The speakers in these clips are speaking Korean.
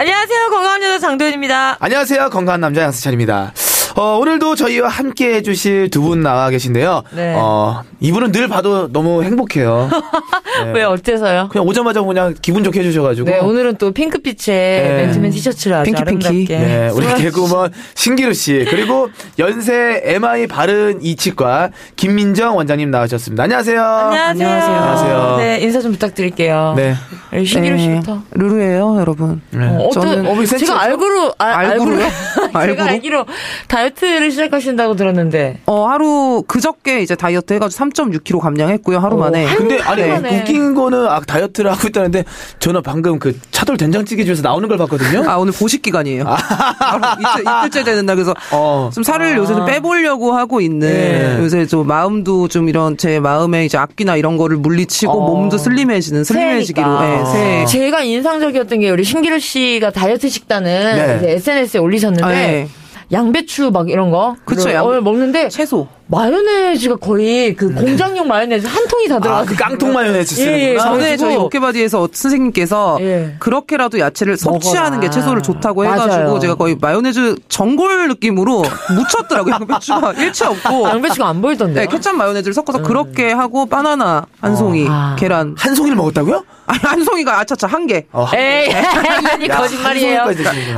안녕하세요. 건강한 여자 장도연입니다. 안녕하세요 건강한 남자 양세찬입니다 어, 오늘도 저희와 함께 해주실 두 분 나와 계신데요 네. 어, 이분은 늘 봐도 너무 행복해요 네. 왜 어때서요? 그냥 오자마자 그냥 기분 좋게 해주셔가지고 네, 오늘은 또 핑크빛의 네. 맨투맨 티셔츠를 아주 핑키, 핑키. 아름답게. 네, 우리 개그우먼 신기루 씨 그리고 연세 MI 바른 이치과 김민정 원장님 나오셨습니다. 안녕하세요. 안녕하세요. 안녕하세요. 네, 인사 좀 부탁드릴게요. 네. 우리 신기루 씨부터. 루루예요, 여러분. 네. 어, 어떤, 저는- 어, 센치 제가 알고로, 아, 알고로요? 제가 알고로? 알기로 다 이어트를 시작하신다고 들었는데. 어, 하루, 그저께 이제 다이어트 해가지고 3.6kg 감량했고요, 하루 만에. 근데 아니 네. 웃긴 거는 아, 다이어트를 하고 있다는데 저는 방금 그 차돌 된장찌개 중에서 나오는 걸 봤거든요. 아, 오늘 보식 기간이에요. 바로 이틀, 이틀째 되는 날. 그래서 어. 좀 살을 요새 좀 빼보려고 하고 있는 네. 요새 좀 마음도 좀 이런 제 마음에 이제 악기나 이런 거를 물리치고 어. 몸도 슬림해지는 슬림해지기로. 새해니까. 네, 새해. 제가 인상적이었던 게 우리 신기루 씨가 다이어트 식단을 네. 이제 SNS에 올리셨는데 아, 네. 양배추 막 이런 거 그쵸, 그걸 양- 어, 먹는데 채소. 마요네즈가 거의 그 공장용 마요네즈 한 통이 다 아, 들어가. 그 깡통 마요네즈 예, 예. 쓰는구나. 전에 저희 오케바디에서 선생님께서 예. 그렇게라도 야채를 섭취하는 먹어라. 게 채소를 좋다고 해가지고 맞아요. 제가 거의 마요네즈 전골 느낌으로 묻혔더라고요. 양배추가 일체 없고. 양배추가 안 보이던데. 네, 케찹 마요네즈를 섞어서 그렇게 하고 바나나 한 송이, 아. 계란. 한 송이를 먹었다고요? 아니, 한 송이가 아차차 한 개. 어, 한- 에이, 아니 야, 거짓말이에요.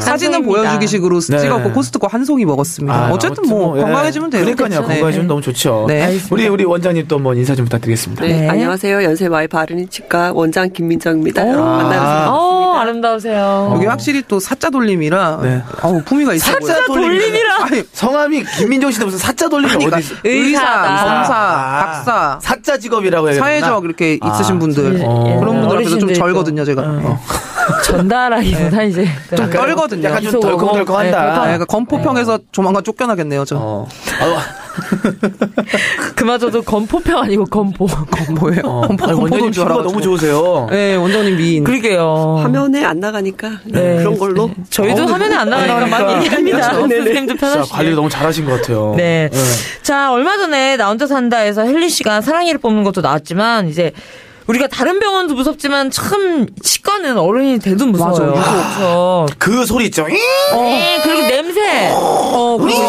사진은. 보여주기식으로 네. 찍었고 코스트코 한 송이 먹었습니다. 아, 어쨌든 아무튼 뭐 예. 건강해지면 돼요. 그러니까요. 그쵸? 건강해지면 네. 너무 좋죠. 네. 알겠습니다. 우리 우리 원장님 또뭐 인사 좀 부탁드리겠습니다. 네, 네. 안녕하세요. 연세마이 바르니 치과 원장 김민정입니다. 여러분 아. 만나서 어, 아름다우세요. 여기 확실히 또 사자 돌림이라 네. 어우 품위가 있어 보여요. 사자 돌림이라. 아니, 성함이 김민정 씨는 무슨 사자 돌림이 그러니까 어디 있어? 의사, 의사다. 검사, 아, 박사, 사자 직업이라고 해야 되나? 사회적 이렇게 있으신 분들 어. 그런 분들 앞에서 좀 절거든요 제가. 또. 전달하기보다 이제 좀 네. 떨거든요. 약간 좀. 덜컹덜컹한다. 네, 아. 약간 건포평에서 조만간 쫓겨나겠네요 저. 어. 아유, 그마저도 건포평 아니고 건포. 뭐예요? 어. 건포 아니, 원장님 줄. 너무 좋으세요. 네 원장님 미인. 그러게요. 화면에 안 나가니까 네. 그런 걸로 저희도 화면에 안 나가니까 그러니까. 많이 얘기합니다. 선생님도 진짜 편하시죠. 관리를 너무 잘하신 것 같아요. 네. 자, 얼마 전에 나 혼자 산다에서 헬리 씨가 사랑니를 뽑는 것도 나왔지만 이제 우리가 다른 병원도 무섭지만 참 치과는 어른이 돼도 무서워요. 맞아요. 그렇죠. 그 소리 있죠. 잉! 네, 그리고 냄새. 어 그리고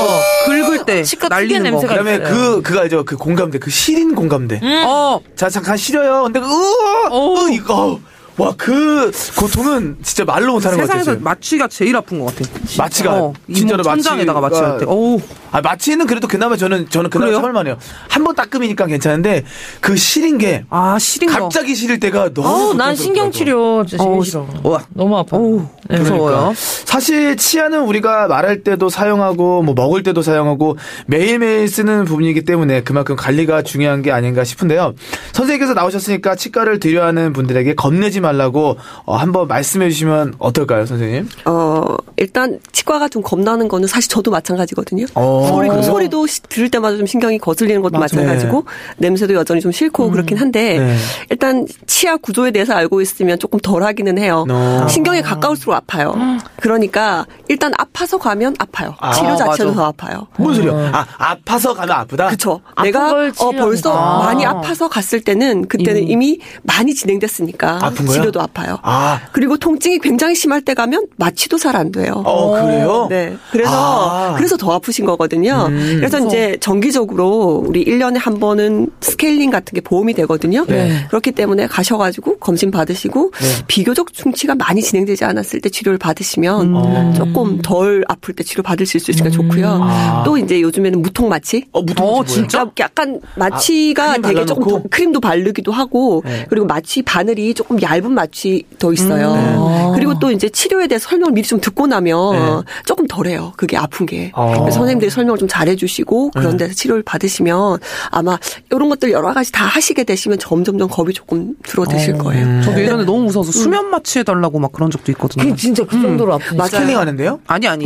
긁을 때 치과 특유의 날리는 거. 냄새가 그다음에 있어요. 그 그거 알죠? 그 공감대, 그 시린 공감대. 어자 잠깐 시려요. 근데 으어, 어우. 으 이거 와 그 고통은 진짜 말로 못하는 것 세상에서 같아요. 마취가 제일 아픈 것 같아. 마취가 어, 진짜로 이모 천장에다가 마취할 때. 어우 아 마취는 그래도 그나마 저는 저는 그나마 그래요? 참을만해요. 한 번 닦으니까 괜찮은데 그 시린 게 아 시린 거. 갑자기 시릴 때가 너무 어우, 난 고통스럽더라고요. 신경 치료 진짜 제일 어우, 싫어. 우와. 너무 아파. 어우 네. 무서워요. 그러니까. 사실 치아는 우리가 말할 때도 사용하고 뭐 먹을 때도 사용하고 매일매일 쓰는 부분이기 때문에 그만큼 관리가 중요한 게 아닌가 싶은데요. 선생님께서 나오셨으니까 치과를 들여하는 분들에게 겁내지 말라고 어, 한번 말씀해 주시면 어떨까요, 선생님? 어 일단 치과가 좀 겁나는 거는 사실 저도 마찬가지거든요. 어, 소리 그래요? 소리도 시- 들을 때마다 좀 신경이 거슬리는 것도 맞아. 마찬가지고 냄새도 여전히 좀 싫고 그렇긴 한데 네. 일단 치아 구조에 대해서 알고 있으면 조금 덜 하기는 해요. 어. 신경이 가까울수록 아파요. 그러니까 일단 아파서 가면 아파요. 아, 치료 자체도 맞아. 더 아파요. 뭔 소리야? 아, 아파서 가면 아프다? 그쵸. 아픈 내가 걸 어. 벌써 아. 많이 아파서 갔을 때는 그때는 이미 많이 진행됐으니까 치료도 아파요. 아. 그리고 통증이 굉장히 심할 때 가면 마취도 잘 안 돼요. 어, 그래요? 네. 그래서 아. 음. 그래서 더 아프신 거거든요. 그래서 이제 정기적으로 우리 1년에 한 번은 스케일링 같은 게 보험이 되거든요. 네. 그렇기 때문에 가셔 가지고 검진 받으시고 비교적 충치가 많이 진행되지 않았을 때 치료를 받으시면 음. 조금 덜 아플 때 치료 받으실 수 있으니까 좋고요. 아. 또 이제 요즘에는 무통 마취. 어, 무통 어? 진짜? 약간 마취가 아, 되게 조금 크림도 바르기도 하고 네. 그리고 마취 바늘이 조금 얇은 얇은 마취도 있어요. 음. 그리고 또 이제 치료에 대해서 설명을 미리 좀 듣고 나면 네. 조금 덜해요. 그게 아픈 게. 어. 선생님들이 설명을 좀 잘해주시고 그런 네. 데서 치료를 받으시면 아마 이런 것들 여러 가지 다 하시게 되시면 점점점 겁이 조금 줄어드실 거예요. 음. 저도 예전에 너무 무서워서 수면 마취해달라고 막 그런 적도 있거든요. 그게 진짜 그 정도로 아프니까. 맞아요. 스케일링 하는데요? 아니 아니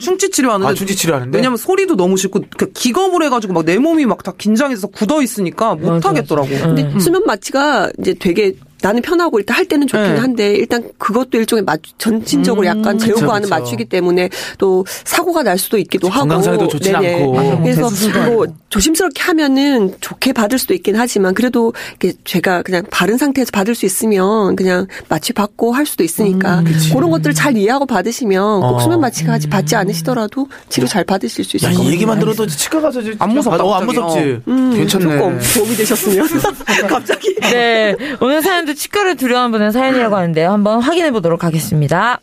충치 치료하는데 아, 충치 치료하는데? 왜냐면 소리도 너무 싫고 그 기겁을 해가지고 막 내 몸이 막 다 긴장해서 굳어 있으니까 못 맞아, 하겠더라고. 맞아. 근데 음. 수면 마취가 이제 되게 나는 편하고 일단 할 때는 좋긴 네. 한데 일단 그것도 일종의 맞 전신적으로 약간 재우고 그쵸, 하는 그쵸. 마취기 때문에 또 사고가 날 수도 있기도 하고 건강상에도 좋진 않고. 맞아, 뭐 그래서 뭐. 조심스럽게 하면은 좋게 받을 수도 있긴 하지만 그래도 이렇게 제가 그냥 바른 상태에서 받을 수 있으면 그냥 마취 받고 할 수도 있으니까 그런 것들을 잘 이해하고 받으시면 꼭 어. 수면 마취까지 받지 않으시더라도 치료 잘 받으실 수 있을 같아요. 얘기만 들어도 치과 가서 안 무섭다, 어, 안. 무섭지. 음, 괜찮네. 조금 도움이 되셨으면 갑자기 네. 오늘 사연 도 치과를 두려워하는 분의 사연이라고 하는데요. 한번 확인해 보도록 하겠습니다.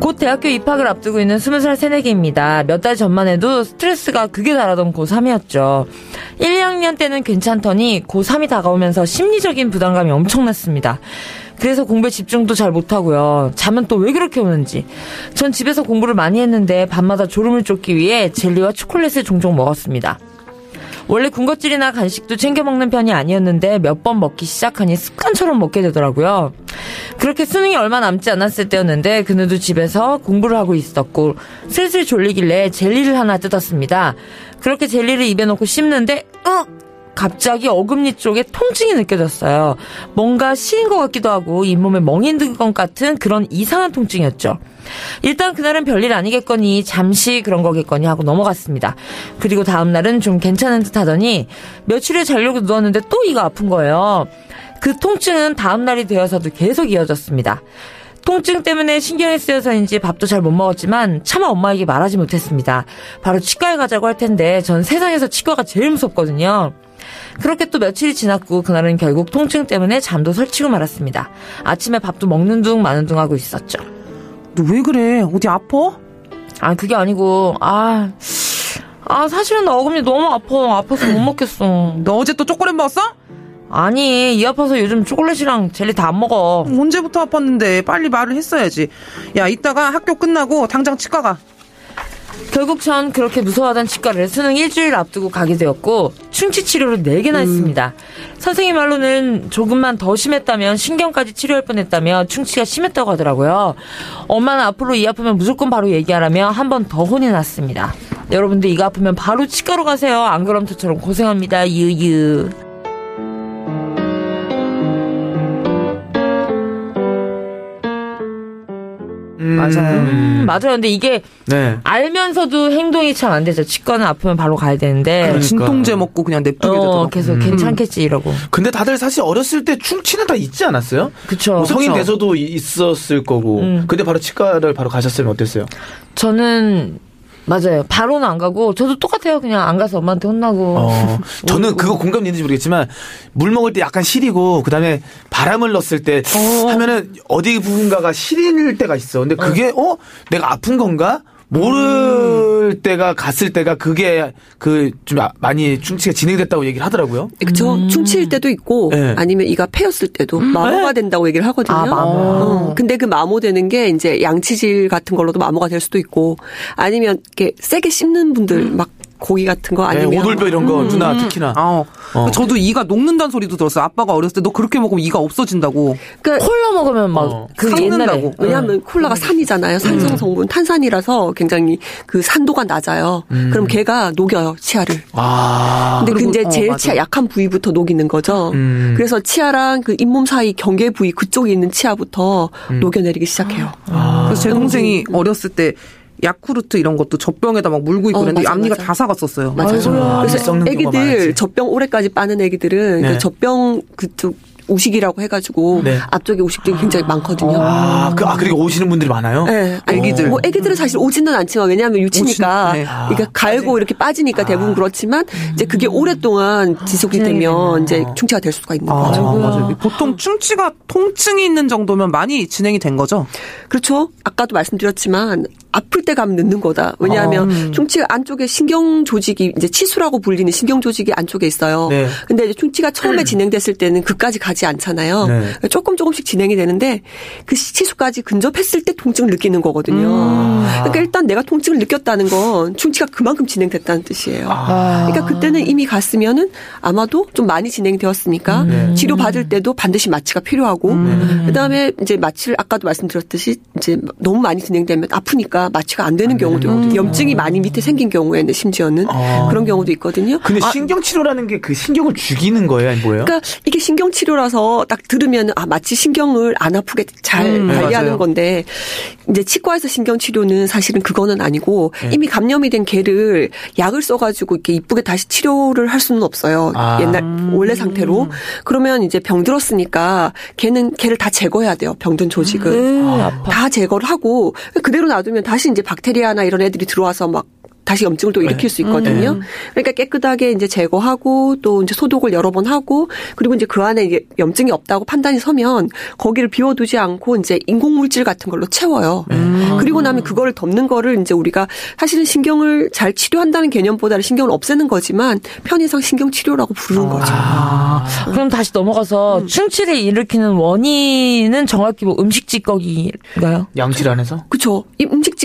곧 대학교 입학을 앞두고 있는 20살 새내기입니다. 몇 달 전만 해도 스트레스가 극에 달하던 고3이었죠. 1, 2학년 때는 괜찮더니 고3이 다가오면서 심리적인 부담감이 엄청났습니다. 그래서 공부에 집중도 잘 못하고요. 잠은 또왜 그렇게 오는지. 전 집에서 공부를 많이 했는데 밤마다 졸음을 쫓기 위해 젤리와 초콜릿을 종종 먹었습니다. 원래 군것질이나 간식도 챙겨 먹는 편이 아니었는데 몇 번 먹기 시작하니 습관처럼 먹게 되더라고요. 그렇게 수능이 얼마 남지 않았을 때였는데 그늘도 집에서 공부를 하고 있었고 슬슬 졸리길래 젤리를 하나 뜯었습니다. 그렇게 젤리를 입에 넣고 씹는데 윽! 갑자기 어금니 쪽에 통증이 느껴졌어요. 뭔가 시린 것 같기도 하고 잇몸에 멍이 든것 같은 그런 이상한 통증이었죠. 일단 그날은 별일 아니겠거니 잠시 그런 거겠거니 하고 넘어갔습니다. 그리고 다음날은 좀 괜찮은 듯 하더니 며칠을 자려고 누웠는데 또 이가 아픈 거예요. 그 통증은 다음날이 되어서도 계속 이어졌습니다. 통증 때문에 신경이 쓰여서인지 밥도 잘 못 먹었지만 차마 엄마에게 말하지 못했습니다. 바로 치과에 가자고 할 텐데 전 세상에서 치과가 제일 무섭거든요. 그렇게 또 며칠이 지났고 그날은 결국 통증 때문에 잠도 설치고 말았습니다. 아침에 밥도 먹는 둥 마는 둥 하고 있었죠. 너 왜 그래? 어디 아파? 아 그게 아니고 아, 아 사실은 나 어금니 너무 아파 아파서 못 먹겠어. 너 어제 또 초콜릿 먹었어? 아니 이 아파서 요즘 초콜릿이랑 젤리 다 안 먹어. 언제부터 아팠는데 빨리 말을 했어야지. 야 이따가 학교 끝나고 당장 치과 가. 결국 전 그렇게 무서워하던 치과를 수능 일주일 앞두고 가게 되었고 충치 치료를 4개나 했습니다. 선생님 말로는 조금만 더 심했다면 신경까지 치료할 뻔했다며 충치가 심했다고 하더라고요. 엄마는 앞으로 이 아프면 무조건 바로 얘기하라며 한 번 더 혼이 났습니다. 여러분들 이가 아프면 바로 치과로 가세요. 안 그럼 저처럼 고생합니다. 유유. 맞아요. 음, 맞아요. 근데 이게 네. 알면서도 행동이 참 안 되죠. 치과는 아프면 바로 가야 되는데. 그러니까. 진통제 먹고 그냥 냅두게 어, 되더라고. 계속 괜찮겠지 이러고. 근데 다들 사실 어렸을 때 충치는 다 있지 않았어요? 그쵸. 뭐 성인 그쵸. 돼서도 이- 있었을 거고. 음. 근데 바로 치과를 바로 가셨으면 어땠어요? 저는 맞아요. 바로는 안 가고 저도 똑같아요. 그냥 안 가서 엄마한테 혼나고. 어, 저는 그거 공감되는지 모르겠지만 물 먹을 때 약간 시리고 그다음에 바람을 넣었을 때 하면은 어디 부분가가 시릴 때가 있어. 근데 그게 어 내가 아픈 건가? 모를 때가 갔을 때가 그게 그 좀 많이 충치가 진행됐다고 얘기를 하더라고요. 그렇죠. 충치일 때도 있고 네. 아니면 이가 패였을 때도 마모가 된다고 얘기를 하거든요. 아, 마모. 어, 근데 그 마모되는 게 이제 양치질 같은 걸로도 마모가 될 수도 있고 아니면 이렇게 세게 씹는 분들 막 고기 같은 거 네, 아니면 오돌뼈 이런 거 누나 특히나. 아, 어. 저도 이가 녹는다는 소리도 들었어요. 아빠가 어렸을 때 너 그렇게 먹으면 이가 없어진다고. 그러니까 콜라 먹으면 막 어. 그 옛날에 삭는다고. 왜냐하면 콜라가 산이잖아요. 산성 성분 탄산이라서 굉장히 그 산도가 낮아요. 그럼 걔가 녹여요 치아를. 아. 근데 그리고- 근데 어, 제일 맞아. 치아 약한 부위부터 녹이는 거죠. 음. 그래서 치아랑 그 잇몸 사이 경계 부위 그쪽에 있는 치아부터 음. 녹여내리기 시작해요. 그래서 제 동생이 어렸을 때 야쿠르트 이런 것도 젖병에다 막 물고 있고 어, 그랬는데 맞아, 앞니가 맞아. 다 사갔었어요. 맞아요. 아이고야. 그래서 썩는 경우가 애기들. 젖병 오래까지 빠는 애기들은 네. 그 젖병 그쪽 우식이라고 해가지고 네. 앞쪽에 우식들이 굉장히 많거든요. 아, 그, 아, 그리고 오시는 분들이 많아요? 네, 아니, 애기들. 뭐 애기들은 사실 오지는 않지만 왜냐하면 유치니까 네. 그러니까 갈고 이렇게 빠지니까 대부분 그렇지만 이제 그게 오랫동안 지속이 되면 이제 충치가 될 수가 있는 아, 거죠. 맞아요. 보통 충치가 통증이 있는 정도면 많이 진행이 된 거죠. 그렇죠. 아까도 말씀드렸지만 아플 때 가면 늦는 거다. 왜냐하면 아. 충치 안쪽에 신경 조직이 이제 치수라고 불리는 신경 조직이 안쪽에 있어요. 네. 근데 이제 충치가 처음에 진행됐을 때는 그까지 가지 않잖아요. 네. 조금 조금씩 진행이 되는데 그 치수까지 근접했을 때 통증을 느끼는 거거든요. 음. 그러니까 일단 내가 통증을 느꼈다는 건 충치가 그만큼 진행됐다는 뜻이에요. 아. 그러니까 그때는 이미 갔으면은 아마도 좀 많이 진행되었으니까 네. 치료 받을 때도 반드시 마취가 필요하고 그다음에 이제 마취를 아까도 말씀드렸듯이 이제 너무 많이 진행되면 아프니까 마취가 안 되는 경우도 있거든요. 염증이 많이 밑에 생긴 경우에는 심지어는 아. 그런 경우도 있거든요. 근데 신경 치료라는 게 그 신경을 죽이는 거예요, 아니 뭐예요? 그러니까 이게 신경 치료라서 딱 들으면 아 마치 신경을 안 아프게 잘 음, 관리하는 맞아요. 건데 이제 치과에서 신경 치료는 사실은 그거는 아니고 네. 이미 감염이 된 개를 약을 써가지고 이렇게 이쁘게 다시 치료를 할 수는 없어요. 아. 옛날 원래 상태로 그러면 이제 병 들었으니까 걔는 걔를 다 제거해야 돼요. 병든 조직을. 으, 아파. 다 제거를 하고 그대로 놔두면 다시 이제 박테리아나 이런 애들이 들어와서 막 다시 염증을 또 일으킬 수 있거든요. 그러니까 깨끗하게 이제 제거하고 또 이제 소독을 여러 번 하고 그리고 이제 그 안에 이게 염증이 없다고 판단이 서면 거기를 비워두지 않고 이제 인공물질 같은 걸로 채워요. 그리고 나면 그거를 덮는 거를 이제 우리가 사실은 신경을 잘 치료한다는 개념보다는 신경을 없애는 거지만 편의상 신경 치료라고 부르는 거죠. 아, 그럼 다시 넘어가서 충치를 일으키는 원인은 정확히 뭐 음식 찌꺼기인가요? 양치를 안 해서? 그렇죠.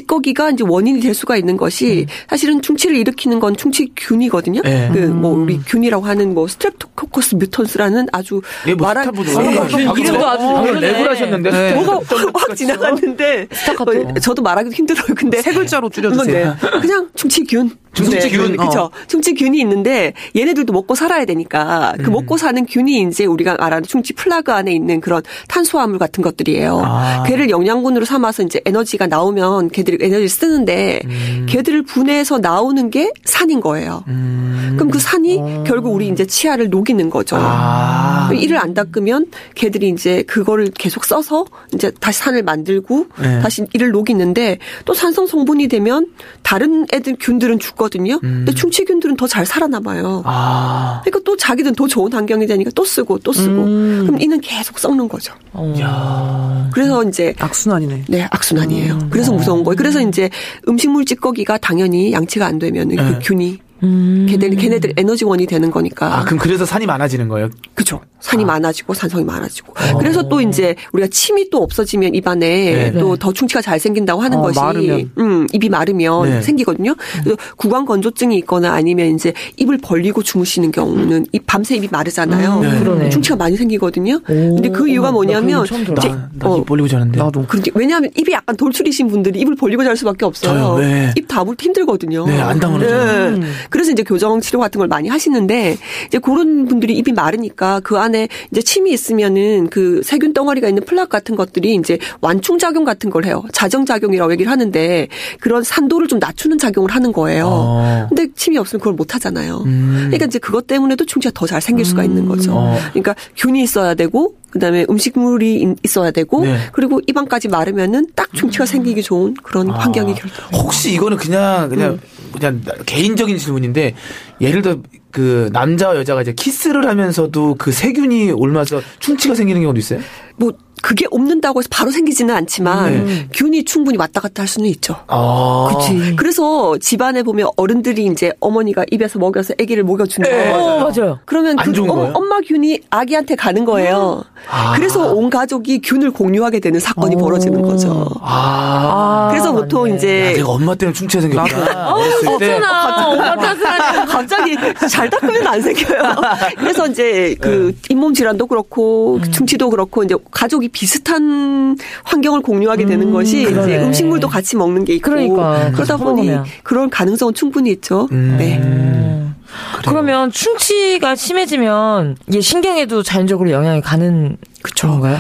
찌꺼기가 이제 원인이 될 수가 있는 것이 사실은 충치를 일으키는 건 충치균이거든요. 네. 그뭐 우리 균이라고 하는 뭐 Streptococcus mutans라는 아주 예, 뭐 말할 스타보드. 아, 그 이름도 아주. 랩을 하셨는데. 네. 뭐가 확 지나갔는데 스타카토. 어, 저도 말하기도 힘들어요. 근데 세 글자로 줄여주세요. 네. 그냥 충치균. 충치균. 그렇죠. 충치균이 있는데 얘네들도 먹고 살아야 되니까 그 먹고 사는 균이 이제 우리가 말하는 충치 플라그 안에 있는 그런 탄수화물 같은 것들이에요. 아. 걔를 영양분으로 삼아서 이제 에너지가 나오면 걔들이 에너지를 쓰는데 걔들을 분해해서 나오는 게 산인 거예요. 그럼 그 산이 결국 우리 이제 치아를 녹이는 거죠. 아. 이를 안 닦으면 걔들이 이제 그거를 계속 써서 이제 다시 산을 만들고 네. 다시 이를 녹이는데 또 산성 성분이 되면 다른 애들 균들은 죽거든요. 근데 충치균들은 더 잘 살아남아요. 아. 그러니까 또 자기들은 더 좋은 환경이 되니까 또 쓰고 또 쓰고 그럼 이는 계속 썩는 거죠. 야. 그래서 이제 악순환이네. 네, 악순환이에요. 그래서 무서운 거예요. 그래서 이제 음식물 찌꺼기가 당연히 양치가 안 되면 그 네. 균이 음. 걔들 걔네들 에너지원이 되는 거니까. 아, 그럼 그래서 산이 많아지는 거예요? 그죠. 산이 많아지고 산성이 많아지고. 어. 그래서 또 이제 우리가 침이 또 없어지면 입안에 네. 또더 충치가 잘 생긴다고 하는 어, 것이 마르면. 음, 입이 마르면 네. 생기거든요. 그래서 구강 건조증이 있거나 아니면 이제 입을 벌리고 주무시는 경우는 입 밤새 입이 마르잖아요. 음, 그러네. 충치가 많이 생기거든요. 근데 그 이유가 뭐냐면. 이제 나, 나 어, 입 벌리고 자는데. 나도. 그런지 왜냐하면 입이 약간 돌출이신 분들이 입을 벌리고 잘 수밖에 없어요. 저요, 네. 입 다물 때 힘들거든요. 네, 안 다물어져요. 네. 그래서 이제 교정 치료 같은 걸 많이 하시는데 이제 그런 분들이 입이 마르니까 그 안에 이제 침이 있으면은 그 세균 덩어리가 있는 플락 같은 것들이 이제 완충 작용 같은 걸 해요. 자정 작용이라고 얘기를 하는데 그런 산도를 좀 낮추는 작용을 하는 거예요. 어. 근데 침이 없으면 그걸 못 하잖아요. 음. 그러니까 이제 그것 때문에도 충치가 더 잘 생길 수가 있는 거죠. 어. 그러니까 균이 있어야 되고 그다음에 음식물이 인- 있어야 되고 네. 그리고 입안까지 마르면은 딱 충치가 생기기 좋은 그런 아. 환경이 결 혹시 이거는 그냥 그냥 그냥 개인적인 질문인데 예를 들어 그 남자와 여자가 이제 키스를 하면서도 그 세균이 옮아서 충치가 생기는 경우도 있어요? 뭐 그게 없는다고 해서 바로 생기지는 않지만 네. 균이 충분히 왔다 갔다 할 수는 있죠. 아. 그치. 그래서 집안에 보면 어른들이 이제 어머니가 입에서 먹여서 아기를 먹여준다. 네, 어, 맞아요. 그러면 안그 엄- 거예요? 엄마 균이 아기한테 가는 거예요. 아. 그래서 온 가족이 균을 공유하게 되는 사건이 벌어지는 거죠. 아. 그래서 보통 맞네. 이제 야, 내가 엄마 때문에 충치가 생겼구나. 어렸을 때. 어쩌나. 엄마 탓을 갑자기 잘 닦으면 안 생겨요. 그래서 이제 그 네. 잇몸 질환도 그렇고 음. 충치도 그렇고 이제 가족이 비슷한 환경을 공유하게 되는 것이 이제 그러네. 음식물도 같이 먹는 게 있고 그러니까. 그러다 같이 보니 먹으면. 그런 가능성은 충분히 있죠. 음. 네. 음. 그러면 충치가 심해지면 이게 신경에도 자연적으로 영향이 가는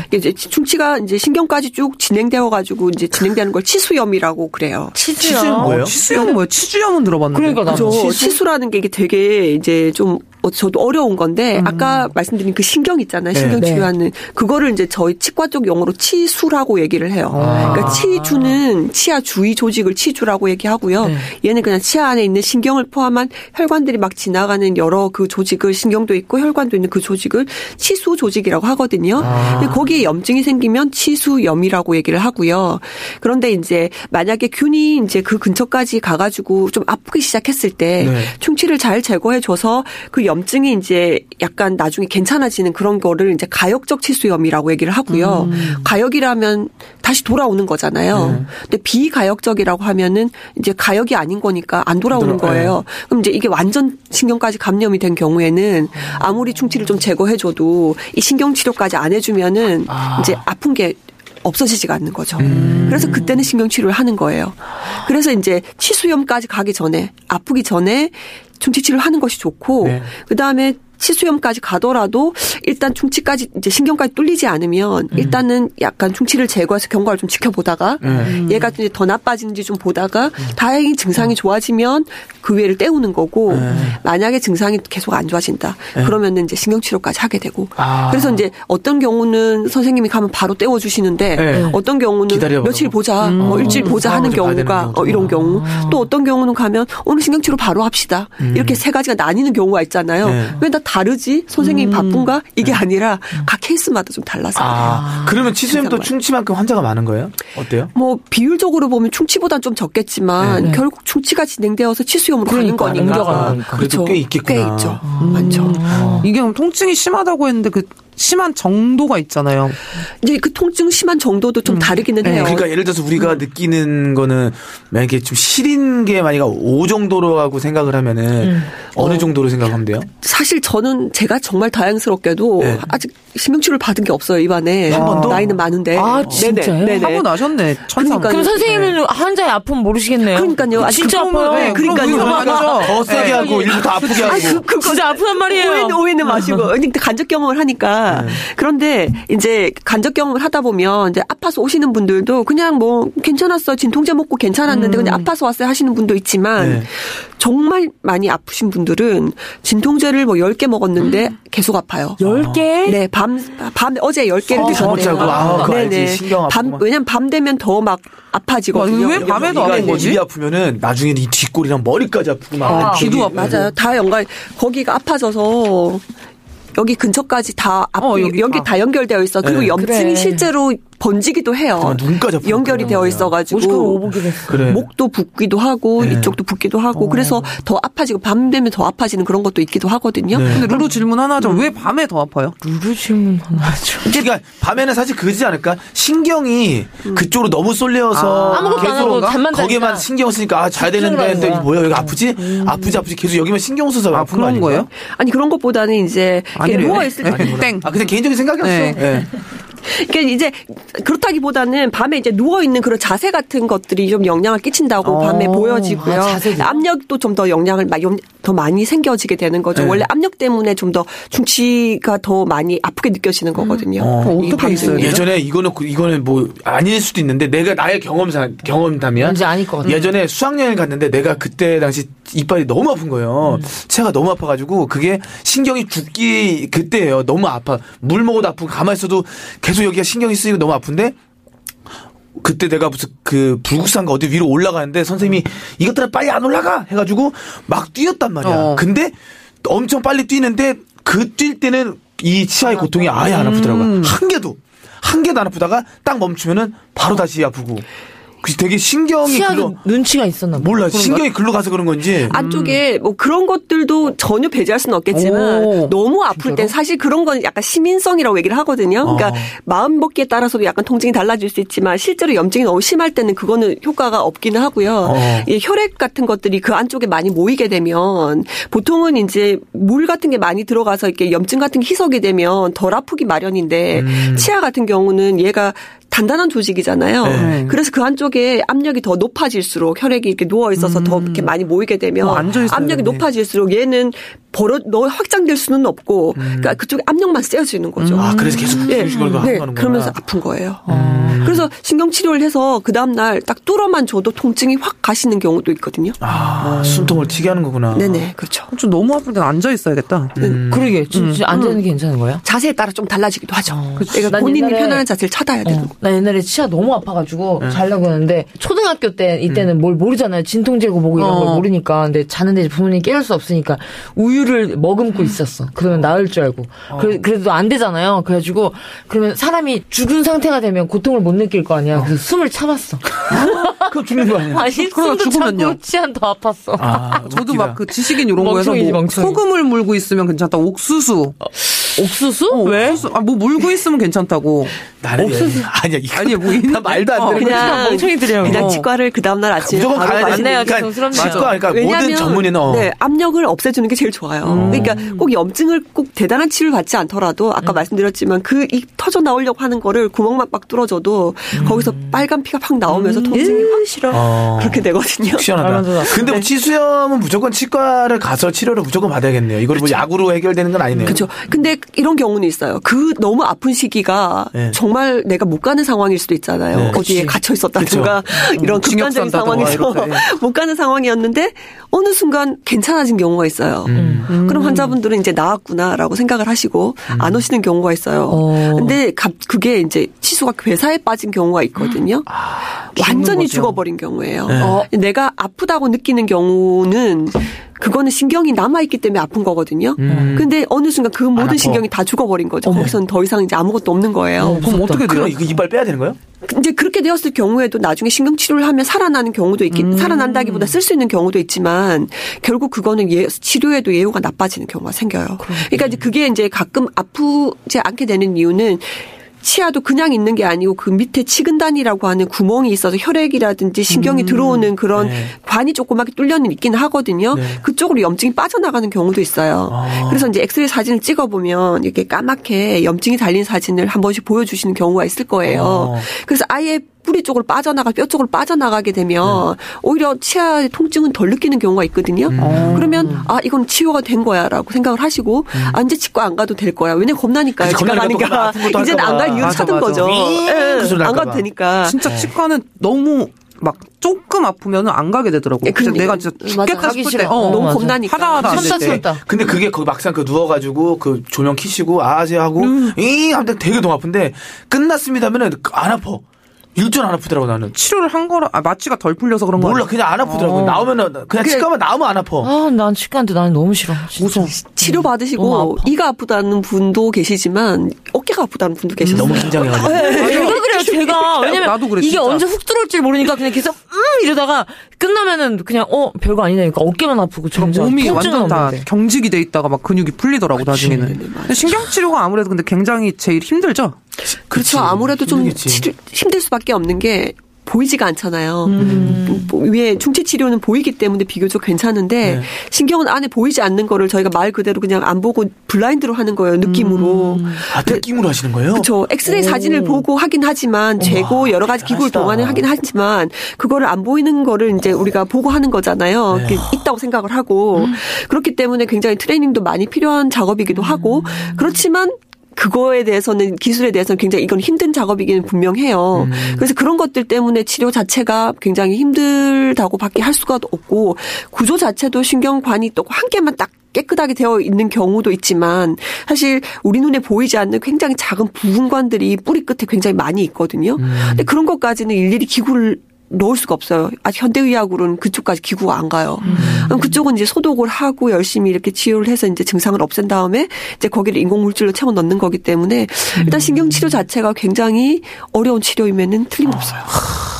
이게 이제 충치가 이제 신경까지 쭉 진행되어 가지고 이제 진행되는 걸 치수염이라고 그래요. 치수염 뭐예요? 치수염 뭐야? 치주염은 들어봤는데. 그러니까. 치수? 치수라는 게 이게 되게 이제 좀 어, 저도 어려운 건데 아까 말씀드린 그 신경 있잖아요. 신경 네. 치료하는 그거를 이제 저희 치과 쪽 용어로 치수라고 얘기를 해요. 그러니까 치주는 치아 주위 조직을 치주라고 얘기하고요. 네. 얘는 그냥 치아 안에 있는 신경을 포함한 혈관들이 막 지나가는 여러 그 조직을 신경도 있고 혈관도 있는 그 조직을 치수 조직이라고 하거든요. 근데 거기에 염증이 생기면 치수염이라고 얘기를 하고요. 그런데 이제 만약에 균이 이제 그 근처까지 가가지고 좀 아프기 시작했을 때 네. 충치를 잘 제거해줘서 그 염증이 이제 약간 나중에 괜찮아지는 그런 거를 이제 가역적 치수염이라고 얘기를 하고요. 가역이라면 다시 돌아오는 거잖아요. 근데 비가역적이라고 하면은 이제 가역이 아닌 거니까 안 돌아오는 돌아- 거예요. 그럼 이제 이게 완전 신경까지 감염이 된 경우에는 아무리 충치를 좀 제거해줘도 이 신경 치료까지 안 해주면은 이제 아픈 게 없어지지가 않는 거죠. 그래서 그때는 신경 치료를 하는 거예요. 그래서 이제 치수염까지 가기 전에 아프기 전에 충치 치료를 하는 것이 좋고 네. 그 다음에 치수염까지 가더라도 일단 충치까지 이제 신경까지 뚫리지 않으면 일단은 약간 충치를 제거해서 경과를 좀 지켜보다가 네. 얘가 이제 더 나빠지는지 좀 보다가 다행히 증상이 좋아지면 그 위를 때우는 거고 만약에 증상이 계속 안 좋아진다. 그러면은 이제 신경 치료까지 하게 되고. 아. 그래서 이제 어떤 경우는 선생님이 가면 바로 때워 주시는데 네. 어떤 경우는. 며칠 보자 뭐 일주일 보자 아, 하는 경우가 어, 이런 경우. 아. 또 어떤 경우는 가면 오늘 신경치료 바로 합시다. 이렇게 세 가지가 나뉘는 경우가 있잖아요. 네. 왜다 다르지 선생님이 바쁜가 이게 아니라 각 케이스마다 좀 달라서 그래요. 아, 그러면 치수염도 충치만큼 환자가 많은 거예요? 어때요? 뭐 비율적으로 보면 충치보단 좀 적겠지만 네. 결국 충치가 진행되어서 치수염으로 가는 그러니까, 거니까 옮겨가는 거니까. 그래도 꽤 있겠구나. 꽤 있죠 많죠 이게 그럼 통증이 심하다고 했는데 그 심한 정도가 있잖아요. 이제 그 통증 심한 정도도 좀 다르기는 해요 그러니까 예를 들어서 우리가 느끼는 거는 만약에 좀 시린 게 만약에 5 정도로 하고 생각을 하면은 어느 정도로 생각하면 돼요? 사실 저는 제가 정말 다행스럽게도 네. 아직 신경치료를 받은 게 없어요 입안에 한 번도? 나이는 많은데 아, 진짜요? 네네. 하고 나셨네. 천상. 그러니까요. 그럼 선생님은 환자의 아픔 모르시겠네요. 그러니까요. 아니, 진짜 그 아파요. 네, 그러니까요. 더 세게 하고 일부 더 아프게 하고. 아니, 그, 그거 진짜 아프단 말이에요. 오해는, 오해는 마시고. 아니, 근데 간접 경험을 하니까. 그런데 이제 간접 경험을 하다 보면 이제 아파서 오시는 분들도 그냥 뭐 괜찮았어. 진통제 먹고 괜찮았는데 그냥 아파서 왔어요 하시는 분도 있지만 네. 정말 많이 아프신 분들은 진통제를 뭐 10개 먹었는데 계속 아파요. 10개? 네, 밤, 밤, 어제 10개를 어, 드셨대요. 아, 알지. 네네. 신경 밤. 왜냐면 밤 되면 더 막 아파지거든요. 왜 밤에도 아픈 거지? 입이 아프면은 나중에는 이 뒷골이랑 머리까지 아프고 막. 아, 귀도 아프고. 맞아요. 다 연관, 거기가 아파져서 여기 근처까지 다 앞, 어, 여기, 여기 다. 다 연결되어 있어. 그리고 네. 염증이 그래. 실제로 번지기도 해요. 아, 눈까지 연결이 되어 있어가지고. 그래. 목도 붓기도 하고 네. 이쪽도 붓기도 하고 그래서 더 아파지고 밤 되면 더 아파지는 그런 것도 있기도 하거든요. 네. 근데 루루 질문 하나 하죠. 왜 밤에 더 아파요? 루루 질문 하나 하죠. 그러니까 밤에는 사실 그러지 않을까? 신경이 그쪽으로 너무 쏠려서 아, 아무것도 안 하고 잠만 거기에만 자니까. 신경 쓰니까 아, 자야 되는데 근데. 뭐야 여기 아프지? 아프지 아프지 계속 여기만 신경 써서 아, 그런 아닌가? 거예요? 아니 그런 것보다는 이제. 누워 있을 때 땡. 아 그냥 개인적인 생각이었어. 네. 예. 그러니까 이제 그렇다기보다는 밤에 이제 누워 있는 그런 자세 같은 것들이 좀 영향을 끼친다고 어. 밤에 보여지고요. 아? 압력도 좀 더 영향을 더 많이 생겨지게 되는 거죠. 네. 원래 압력 때문에 좀 더 중치가 더 많이 아프게 느껴지는 거거든요. 어. 이 어떻게 있어요? 예전에 이거는 그- 이거는 뭐 아닐 수도 있는데 내가 나의 경험사 경험담이야. 뭔지 아닐 것 같아. 예전에 수학여행 갔는데 내가 그때 당시 이빨이 너무 아픈 거예요. 체가 너무 아파가지고 그게 신경이 죽기 그때예요. 너무 아파. 물 먹어도 아프고 가만히 있어도 계속 여기가 신경이 쓰이고 너무 아픈데 그때 내가 무슨 그 불국산가 어디 위로 올라가는데 선생님이 이것들아 빨리 안 올라가 해가지고 막 뛰었단 말이야. 어. 근데 엄청 빨리 뛰는데 그 뛸 때는 이 치아의 고통이 아예 안 아프더라고요. 한 개도 한 개도 안 아프다가 딱 멈추면은 바로 다시 아프고. 그 되게 신경이 글로 눈치가 있었나 봐. 몰라 신경이 글로 가서 그런 건지. 안쪽에 뭐 그런 것들도 전혀 배제할 수는 없겠지만 오, 너무 아플 땐 사실 그런 건 약간 시민성이라고 얘기를 하거든요. 그러니까 어. 마음 먹기에 따라서도 약간 통증이 달라질 수 있지만 실제로 염증이 너무 심할 때는 그거는 효과가 없기는 하고요. 어. 이 혈액 같은 것들이 그 안쪽에 많이 모이게 되면 보통은 이제 물 같은 게 많이 들어가서 이렇게 염증 같은 게 희석이 되면 덜 아프기 마련인데 음. 치아 같은 경우는 얘가 단단한 조직이잖아요. 네. 그래서 그 안쪽에 압력이 더 높아질수록 혈액이 이렇게 누워 있어서 더 이렇게 많이 모이게 되면 어, 압력이. 높아질수록 얘는 벌어 너 확장될 수는 없고 그러니까 그쪽에 압력만 세워지는 거죠. 아, 그래서 계속 네, 휴식을 네, 하는구나. 그러면서 아픈 거예요. 그래서 신경 치료를 해서 그 다음 날 딱 뚫어만 줘도 통증이 확 가시는 경우도 있거든요. 아, 숨통을 튀게 하는 거구나. 네네 그렇죠. 좀 너무 아플 땐 앉아 있어야겠다. 그러게 진짜 앉아 있는 게 괜찮은 거예요? 자세에 따라 좀 달라지기도 하죠. 그러니까 난 본인이 옛날에- 편안한 자세를 찾아야 되는 어, 거. 나 옛날에 치아 너무 아파가지고 자려고 했는데 초등학교 때 이때는 뭘 모르잖아요. 진통 제고 뭐고 이런 걸 어. 모르니까 근데 자는데 부모님 깨울 수 없으니까 우유 를 머금고 있었어. 그러면 나을 줄 알고. 그래, 그래도 안 되잖아요. 그래가지고 그러면 사람이 죽은 상태가 되면 고통을 못 느낄 거 아니야. 그래서 숨을 참았어. 그거 죽는 거 아니야? 아니 그러다 숨도 죽으면요? 참고 치안 더 아팠어. 아, 저도. 막 그 지식인 이런 거에서 뭐. 소금을 물고 있으면 괜찮다. 옥수수. 옥수수? 어, 왜? 옥수수. 아, 뭐 물고 있으면 괜찮다고. 나는 아니야 이거 아니, 뭐 있는 나 말도 안 거. 되는 어, 거지. 그냥 멍청이들이라고. 그냥 어. 치과를 그 다음 날 아침에 무조건 바로. 가시는 맞네요. 그러니까 죄송스럽네요. 치과 그러니까 모든 왜냐하면 전문의는 어. 네, 압력을 없애주는 게 제일 좋아요. 그러니까 꼭 염증을 꼭 대단한 치료를 받지 않더라도 아까 말씀드렸지만 그이 터져 나오려고 하는 거를 구멍만 빡 뚫어줘도 거기서 빨간 피가 팍 나오면서 통증이 확 싫어 어. 그렇게 되거든요. 시원하다. 근데 뭐 치수염은 무조건 치과를 가서 치료를 무조건 받아야겠네요. 이걸 뭐 약으로 해결되는 건 아니네요. 그렇죠. 근데 이런 경우는 있어요. 그 너무 아픈 시기가 네. 정말 내가 못 가는 상황일 수도 있잖아요. 네. 어디에 그치. 갇혀 있었다든가 이런 징역 극단적인 상황에서 이렇게. 못 가는 상황이었는데 어느 순간 괜찮아진 경우가 있어요. 음. 그럼 환자분들은 이제 나았구나라고 생각을 하시고 안 오시는 경우가 있어요. 어. 근데 갑- 그게 이제 치수가 괴사에 빠진 경우가 있거든요. 완전히 거죠. 죽어버린 경우예요. 네. 어, 내가 아프다고 느끼는 경우는 그거는 신경이 남아있기 때문에 아픈 거거든요. 근데 어느 순간 그 모든 아파. 신경이 다 죽어버린 거죠. 거기서는 더 이상 이제 아무것도 없는 거예요. 그럼 어떻게 돼요? 그럼 이거 이빨 빼야 되는 거예요? 이제 그렇게 되었을 경우에도 나중에 신경 치료를 하면 살아나는 경우도 있긴 살아난다기보다 쓸 수 있는 경우도 있지만 결국 그거는 예, 치료에도 예후가 나빠지는 경우가 생겨요. 그러니까 이제 그게 이제 가끔 아프지 않게 되는 이유는 치아도 그냥 있는 게 아니고 그 밑에 치근단이라고 하는 구멍이 있어서 혈액이라든지 신경이 들어오는 그런 네. 관이 조그맣게 뚫려는 있긴 하거든요. 네. 그쪽으로 염증이 빠져나가는 경우도 있어요. 아. 그래서 이제 엑스레이 사진을 찍어 보면 이렇게 까맣게 염증이 달린 사진을 한 번씩 보여주시는 경우가 있을 거예요. 어. 그래서 아예 뿌리 쪽으로 빠져나가 뼈 쪽으로 빠져나가게 되면 네. 오히려 치아의 통증은 덜 느끼는 경우가 있거든요. 음. 그러면 아 이건 치료가 된 거야라고 생각을 하시고 아 이제 치과 안 가도 될 거야. 왜냐 면 겁나니까요. 그치, 치과 겁나니까 또 가니까 할까 안갈 맞아, 찾은 맞아. 거죠. 윙! 예, 그 소리 안 가도 봐. 되니까. 진짜 치과는 너무 막 조금 아프면 안 가게 되더라고요. 예, 진짜 그러니까. 내가 진짜. 죽겠다 싶을 싫어. 때 어, 너무 맞아. 겁나니까. 하다 하다 안 참다. 근데 그게 그 막상 그 누워가지고 그 조명 키시고 아세 하고 이 하면 되게 너무 아픈데 끝났습니다 하면은 안 아파. 일전 안 아프더라고 나는. 치료를 한 거라 아, 마취가 덜 풀려서 그런 거 몰라? 그냥 안 아프더라고. 어. 나오면은 그냥 치과만 나오면 안 아파. 아, 난 치과한테 나는 너무 싫어. 무서워. 치료 받으시고 아파. 이가 아프다는 분도 계시지만 어깨가 아프다는 분도 계셨어요. 너무 긴장해가지고. 제가 그래요, 제가. 왜냐면 나도 그래, 이게 진짜. 언제 훅 들어올지 모르니까 그냥 계속, 음! 이러다가 끝나면은 그냥, 어, 별거 아니니까 어깨만 아프고 점점 몸이 완전 다 없는데. 경직이 돼 있다가 막 근육이 풀리더라고 나중에는. 근데 신경 치료가 아무래도 근데 굉장히 제일 힘들죠. 그렇죠. 아무래도 좀 힘들겠지. 치료- 힘들 수밖에 없는 게 보이지가 않잖아요. 음. 뭐 위에 충치 치료는 보이기 때문에 비교적 괜찮은데 네. 신경은 안에 보이지 않는 거를 저희가 말 그대로 그냥 안 보고 블라인드로 하는 거예요. 느낌으로. 아 느낌으로 하시는 거예요? 그렇죠. 엑스레이 사진을 보고 하긴 하지만 재고 여러 가지 기구를. 동원을 하긴 하지만 그거를 안 보이는 거를 이제 우리가 보고 하는 거잖아요. 네. 그게 있다고 생각을 하고 그렇기 때문에 굉장히 트레이닝도 많이 필요한 작업이기도 하고 그렇지만 그거에 대해서는 기술에 대해서는 굉장히 이건 힘든 작업이기는 분명해요. 그래서 그런 것들 때문에 치료 자체가 굉장히 힘들다고밖에 할 수가 없고 구조 자체도 신경관이 또 한 개만 딱 깨끗하게 되어 있는 경우도 있지만 사실 우리 눈에 보이지 않는 굉장히 작은 부분관들이 뿌리 끝에 굉장히 많이 있거든요. 근데 그런 것까지는 일일이 기구를 넣을 수가 없어요. 아, 현대의학으로는 그쪽까지 기구가 안 가요. 그럼 그쪽은 이제 소독을 하고 열심히 이렇게 치료를 해서 이제 증상을 없앤 다음에 이제 거기를 인공물질로 채워 넣는 거기 때문에 일단 신경치료 자체가 굉장히 어려운 치료임에는 틀림없어요.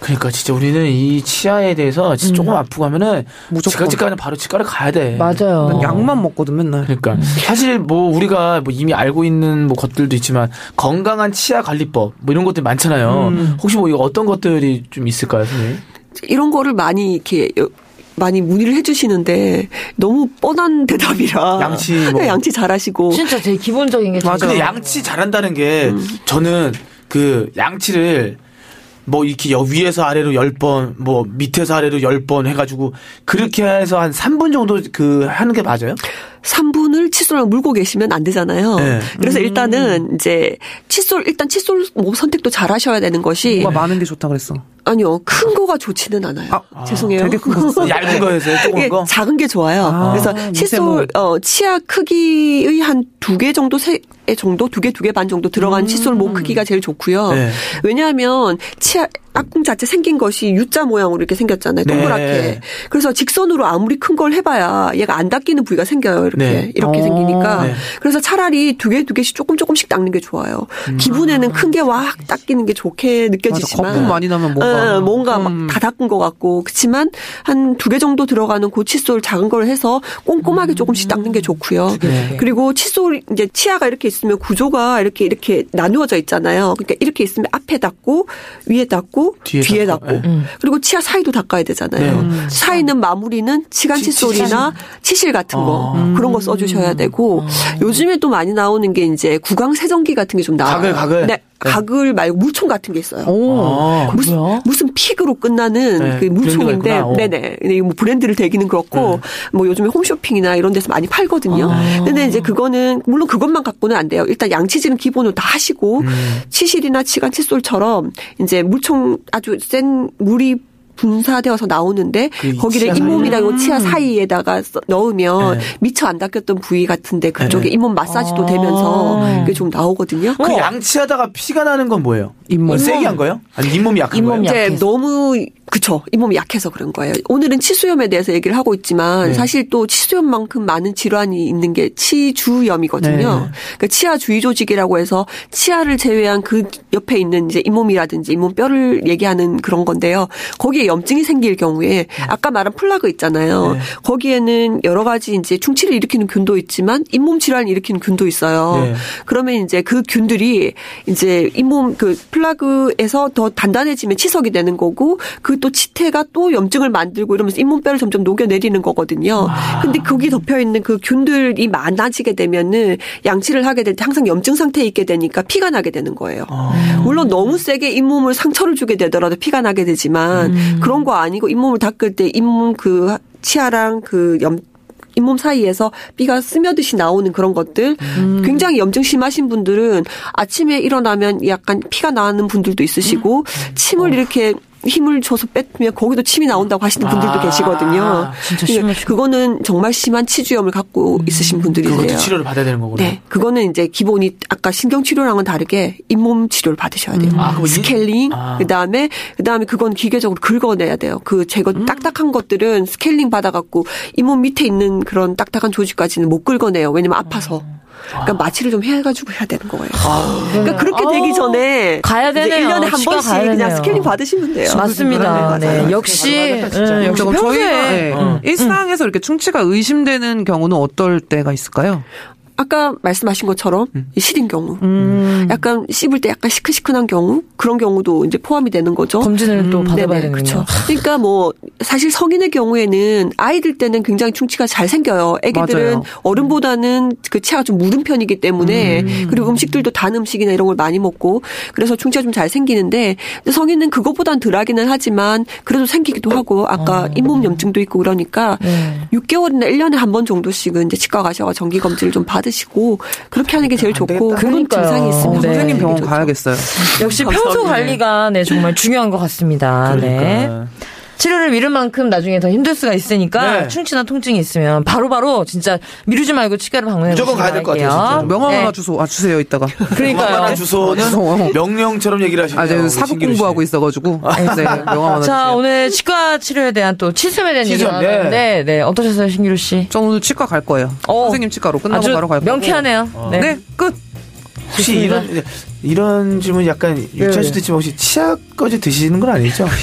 그러니까 진짜 우리는 이 치아에 대해서 진짜 조금 아프고 하면은 무조건. 치과치과는 바로 치과를 가야 돼. 맞아요. 난 약만 먹거든 맨날. 그러니까 사실 뭐 우리가 뭐 이미 알고 있는 뭐 것들도 있지만 건강한 치아 관리법 뭐 이런 것들 많잖아요. 혹시 뭐 이거 어떤 것들이 좀 있을까요, 선생님? 이런 거를 많이 이렇게 여- 많이 문의를 해주시는데 너무 뻔한 대답이라 양치 뭐. 네, 양치 잘하시고 진짜 제일 기본적인 게 맞아. 근데 양치 잘한다는 게 저는 그 양치를 뭐 이렇게 여- 위에서 아래로 10번, 뭐 밑에서 아래로 10번 해가지고 그렇게 해서 한 3분 정도 그 하는 게 맞아요? 3분을 칫솔을 물고 계시면 안 되잖아요. 네. 그래서 일단은 이제 칫솔 일단 칫솔 뭐 선택도 잘 하셔야 되는 것이 뭐가 많은 게 좋다 그랬어. 아니요 큰 거가 좋지는 않아요. 죄송해요. 되게 큰 거. 얇은 거에서 조금 이게 거? 작은 게 좋아요. 아, 그래서 칫솔 뭐. 어 치아 크기의 한 두 개 정도 세개 정도 두 개 두 개 반 정도 들어간 칫솔 목 크기가 제일 좋고요. 네. 왜냐하면 치아 악궁 자체 생긴 것이 U자 모양으로 이렇게 생겼잖아요. 동그랗게. 네. 그래서 직선으로 아무리 큰 걸 해봐야 얘가 안 닦이는 부위가 생겨요. 이렇게 네. 이렇게 어. 생기니까. 네. 그래서 차라리 두 개 두 개씩 조금 조금씩 닦는 게 좋아요. 음. 기분에는 큰게확 닦이는 게 좋게 느껴지지만 거품 많이 나면 뭔가. 어, 뭔가 음. 막다 닦은 것 같고 그렇지만 한 두 개 정도 들어가는 그 칫솔 작은 걸 해서 꼼꼼하게 조금씩 닦는 게 좋고요. 네. 그리고 칫솔 이제 치아가 이렇게 있으면 구조가 이렇게 이렇게 나누어져 있잖아요. 그러니까 이렇게 있으면 앞에 닦고 위에 닦고 뒤에 뒤에, 닦고, 닦고, 네. 그리고 치아 사이도 닦아야 되잖아요. 네. 사이는 마무리는 치간 치- 칫솔이나 치실 같은 거 아. 그런 거 써주셔야 되고 요즘에 또 많이 나오는 게 이제 구강 세정기 같은 게 좀 나와요. 가글, 가글? 네, 가글 말고 물총 같은 게 있어요. 오. 아. 무슨? 무슨 픽으로 끝나는 네, 그 물총인데. 어. 네네. 근데 뭐 브랜드를 대기는 그렇고, 뭐 요즘에 홈쇼핑이나 이런 데서 많이 팔거든요. 아. 근데 이제 그거는 물론 그것만 갖고는 안 돼요. 일단 양치질은 기본으로 다 하시고 음. 치실이나 치간 칫솔처럼 이제 물총 아주 센 물이 분사되어서 나오는데 그 거기를 잇몸이랑 요 치아 사이에다가 써- 넣으면 네. 미처 안 닦였던 부위 같은데 그쪽에 네. 잇몸 마사지도 되면서 그게 좀 나오거든요. 그 양치하다가 피가 나는 건 뭐예요? 잇몸. 뭐 세게 한 거예요? 아니 잇몸이 약한 잇몸이 거예요? 약- 이제. 너무 그쵸 잇몸이 약해서 그런 거예요. 오늘은 치수염에 대해서 얘기를 하고 있지만 네. 사실 또 치수염만큼 많은 질환이 있는 게 치주염이거든요. 네. 그러니까 치아 주위 조직이라고 해서 치아를 제외한 그 옆에 있는 이제 잇몸이라든지 잇몸뼈를 얘기하는 그런 건데요. 거기에 염증이 생길 경우에 아까 말한 플라그 있잖아요. 네. 거기에는 여러 가지 이제 충치를 일으키는 균도 있지만 잇몸 질환을 일으키는 균도 있어요. 네. 그러면 이제 그 균들이 이제 잇몸 그 플라그에서 더 단단해지면 치석이 되는 거고 그또 치태가 또 염증을 만들고 이러면서 잇몸뼈를 점점 녹여내리는 거거든요. 근데 거기 덮여 있는 그 균들이 많아지게 되면은 양치를 하게 될 때 항상 염증 상태에 있게 되니까 피가 나게 되는 거예요. 물론 너무 세게 잇몸을 상처를 주게 되더라도 피가 나게 되지만 그런 거 아니고 잇몸을 닦을 때 잇몸 그 치아랑 그 염 잇몸 사이에서 삐가 스며듯이 나오는 그런 것들. 굉장히 염증 심하신 분들은 아침에 일어나면 약간 피가 나는 분들도 있으시고 침을 이렇게 힘을 줘서 뺐으면 거기도 침이 나온다고 하시는 분들도 아, 계시거든요. 진짜 그러니까 심하시구나. 그거는 정말 심한 치주염을 갖고 있으신 분들이세요. 그것도 치료를 받아야 되는 거구나. 네, 그거는 이제 기본이 아까 신경 치료랑은 다르게 잇몸 치료를 받으셔야 돼요. 아, 그럼 이- 스케일링, 아. 그다음에 그다음에 그건 기계적으로 긁어내야 돼요. 그 제거 음. 딱딱한 것들은 스케일링 받아갖고 잇몸 밑에 있는 그런 딱딱한 조직까지는 못 긁어내요. 왜냐면 아파서. 그러니까 마취를 좀 해가지고 해야 되는 거예요. 그러니까 그렇게 되기 전에 가야 되네요. 1년에 한 번씩 가야 그냥 되네요. 스케일링 받으시면 돼요. 맞습니다. 네. 네, 역시 역시 평소에 저희가 예, 어. 일상에서 이렇게 충치가 의심되는 경우는 어떨 때가 있을까요? 아까 말씀하신 것처럼 음. 시린 경우, 음, 약간 씹을 때 약간 시큰시큰한 경우 그런 경우도 이제 포함이 되는 거죠. 검진을 또 받아봐야 네네, 되는군요. 그렇죠. 그러니까 뭐 사실 성인의 경우에는 아이들 때는 굉장히 충치가 잘 생겨요. 아기들은 맞아요. 어른보다는 그 치아가 좀 무른 편이기 때문에 그리고 음식들도 단 음식이나 이런 걸 많이 먹고 그래서 충치가 좀 잘 생기는데 근데 성인은 그것보단 덜하기는 하지만 그래도 생기기도 하고 아까 잇몸 염증도 있고 그러니까 네. 6개월이나 1년에 한 번 정도씩은 이제 치과 가셔서 정기 검진을 좀 받으 시고 그렇게 하는 게 제일 좋고 그러니까요. 증상이 있으면 네. 선생님 병원. 가야겠어요. 역시 평소 관리가 네 정말 중요한 것 같습니다. 네. 그러니까. 치료를 미룰 만큼 나중에 더 힘들 수가 있으니까 네. 충치나 통증이 있으면 바로바로 진짜 미루지 말고 치과를 방문해 무조건 가야 될 것 같아요, 진짜로. 명함 네. 하나 주소 아 주세요 이따가. 그러니까요. 명함 주소는 어. 명령처럼 얘기를 하시네요. 아, 사법 신기루 씨. 공부하고 있어가지고. 네, 명함 하나 자 주세요. 오늘 치과 치료에 대한 또 치수에 대한 얘기 치수, 나눴는데 네. 어떠셨어요 신기루 씨? 저 오늘 치과 갈 거예요. 어. 선생님 치과로 끝나고 바로 갈 거고. 명쾌하네요. 네. 네, 끝. 혹시 이런 이런 질문 약간 유치할 수도 있지만 혹시 치약까지 드시는 건 아니죠?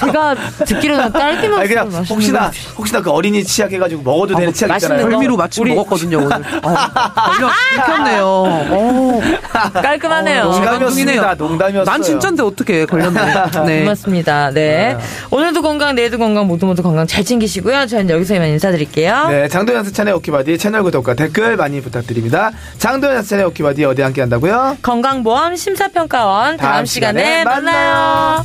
제가 듣기로는 딸기만 아니 그냥 혹시나 혹시나 그 어린이 치약 해가지고 먹어도 되는 치약 맛있는 있잖아요. 거. 별미로 마침 우리- 먹었거든요 오늘. 어, 걸려 들켰네요. 어, 깔끔하네요. 어, 농담이었습니다. 농담이었어요. 난 진짠데 어떻게 걸렸네. 네. 고맙습니다. 네. 오늘도 건강, 내일도 건강, 모두 모두 건강 잘 챙기시고요. 저는 여기서 이만 인사드릴게요. 네, 장도연 양세찬의 오케바디 채널 구독과 댓글 많이 부탁드립니다. 장도연 양세찬의 오케바디 어디 함께 한다고요? 건강 건강보험 심사평가원 다음, 다음 시간에 만나요. 만나요.